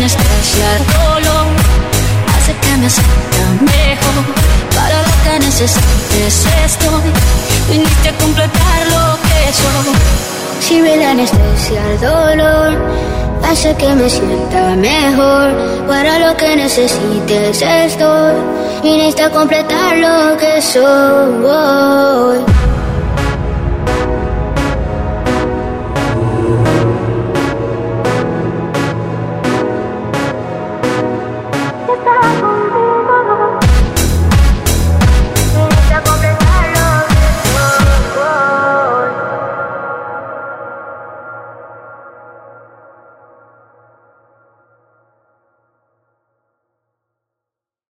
anestesia dolor hace que me sienta mejor. Para lo que necesites estoy, viniste a completar lo que soy. Sirve la anestesia el dolor hace que me sienta mejor. Para lo que necesites estoy, viniste a completar lo que soy. kita